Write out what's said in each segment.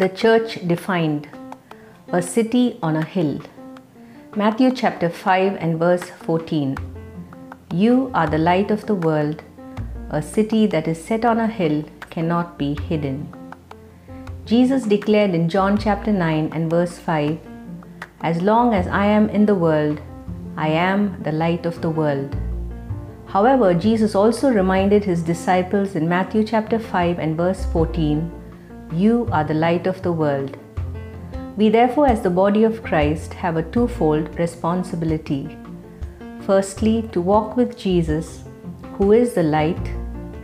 The church defined a city on a hill. Matthew chapter 5 and verse 14. You are the light of the world. A city that is set on a hill cannot be hidden. Jesus declared in John chapter 9 and verse 5 As long as I am in the world, I am the light of the world. However, Jesus also reminded his disciples in Matthew chapter 5 and verse 14 You are the light of the world. We, therefore, as the body of Christ, have a twofold responsibility. Firstly, to walk with Jesus, who is the light,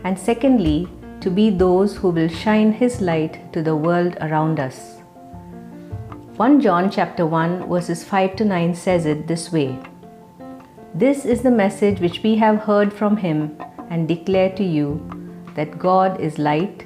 and secondly, to be those who will shine his light to the world around us. 1 John chapter 1 verses 5 to 9 says it this way. This is the message which we have heard from him and declare to you that God is light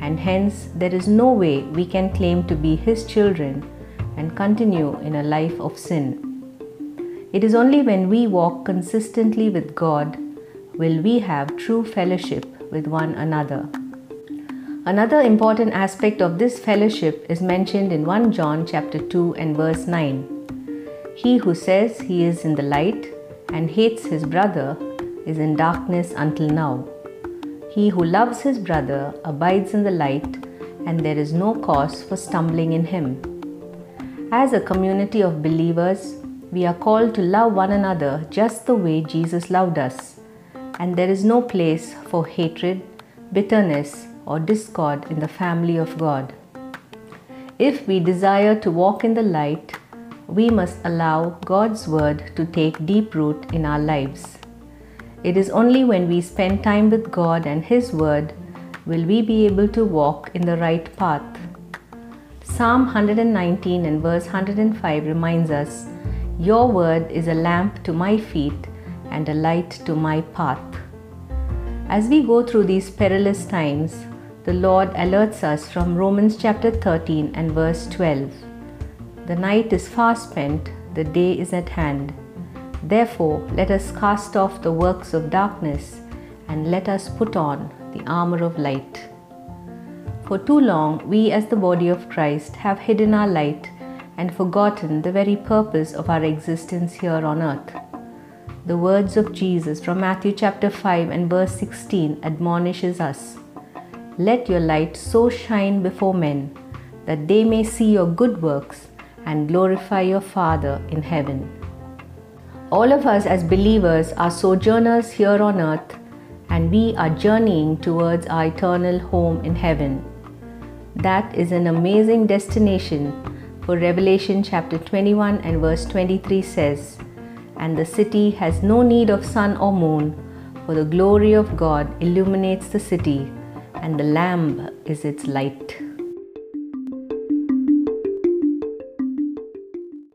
and hence there is no way we can claim to be His children and continue in a life of sin. It is only when we walk consistently with God will we have true fellowship with one another. Another important aspect of this fellowship is mentioned in 1 John chapter 2 and verse 9. He who says he is in the light and hates his brother is in darkness until now. He who loves his brother abides in the light, and there is no cause for stumbling in him. As a community of believers, we are called to love one another just the way Jesus loved us, and there is no place for hatred, bitterness, or discord in the family of God. If we desire to walk in the light, we must allow God's Word to take deep root in our lives. It is only when we spend time with God and His Word will we be able to walk in the right path. Psalm 119 and verse 105 reminds us Your word is a lamp to my feet and a light to my path. As we go through these perilous times, the Lord alerts us from Romans chapter 13 and verse 12. The night is far spent, the day is at hand. Therefore, let us cast off the works of darkness and let us put on the armor of light. For too long, we as the body of Christ have hidden our light and forgotten the very purpose of our existence here on earth. The words of Jesus from Matthew chapter 5 and verse 16 admonishes us Let your light so shine before men that they may see your good works and glorify your Father in heaven. All of us as believers are sojourners here on earth and we are journeying towards our eternal home in heaven. That is an amazing destination, for Revelation chapter 21 and verse 23 says, And the city has no need of sun or moon, for the glory of God illuminates the city, and the Lamb is its light.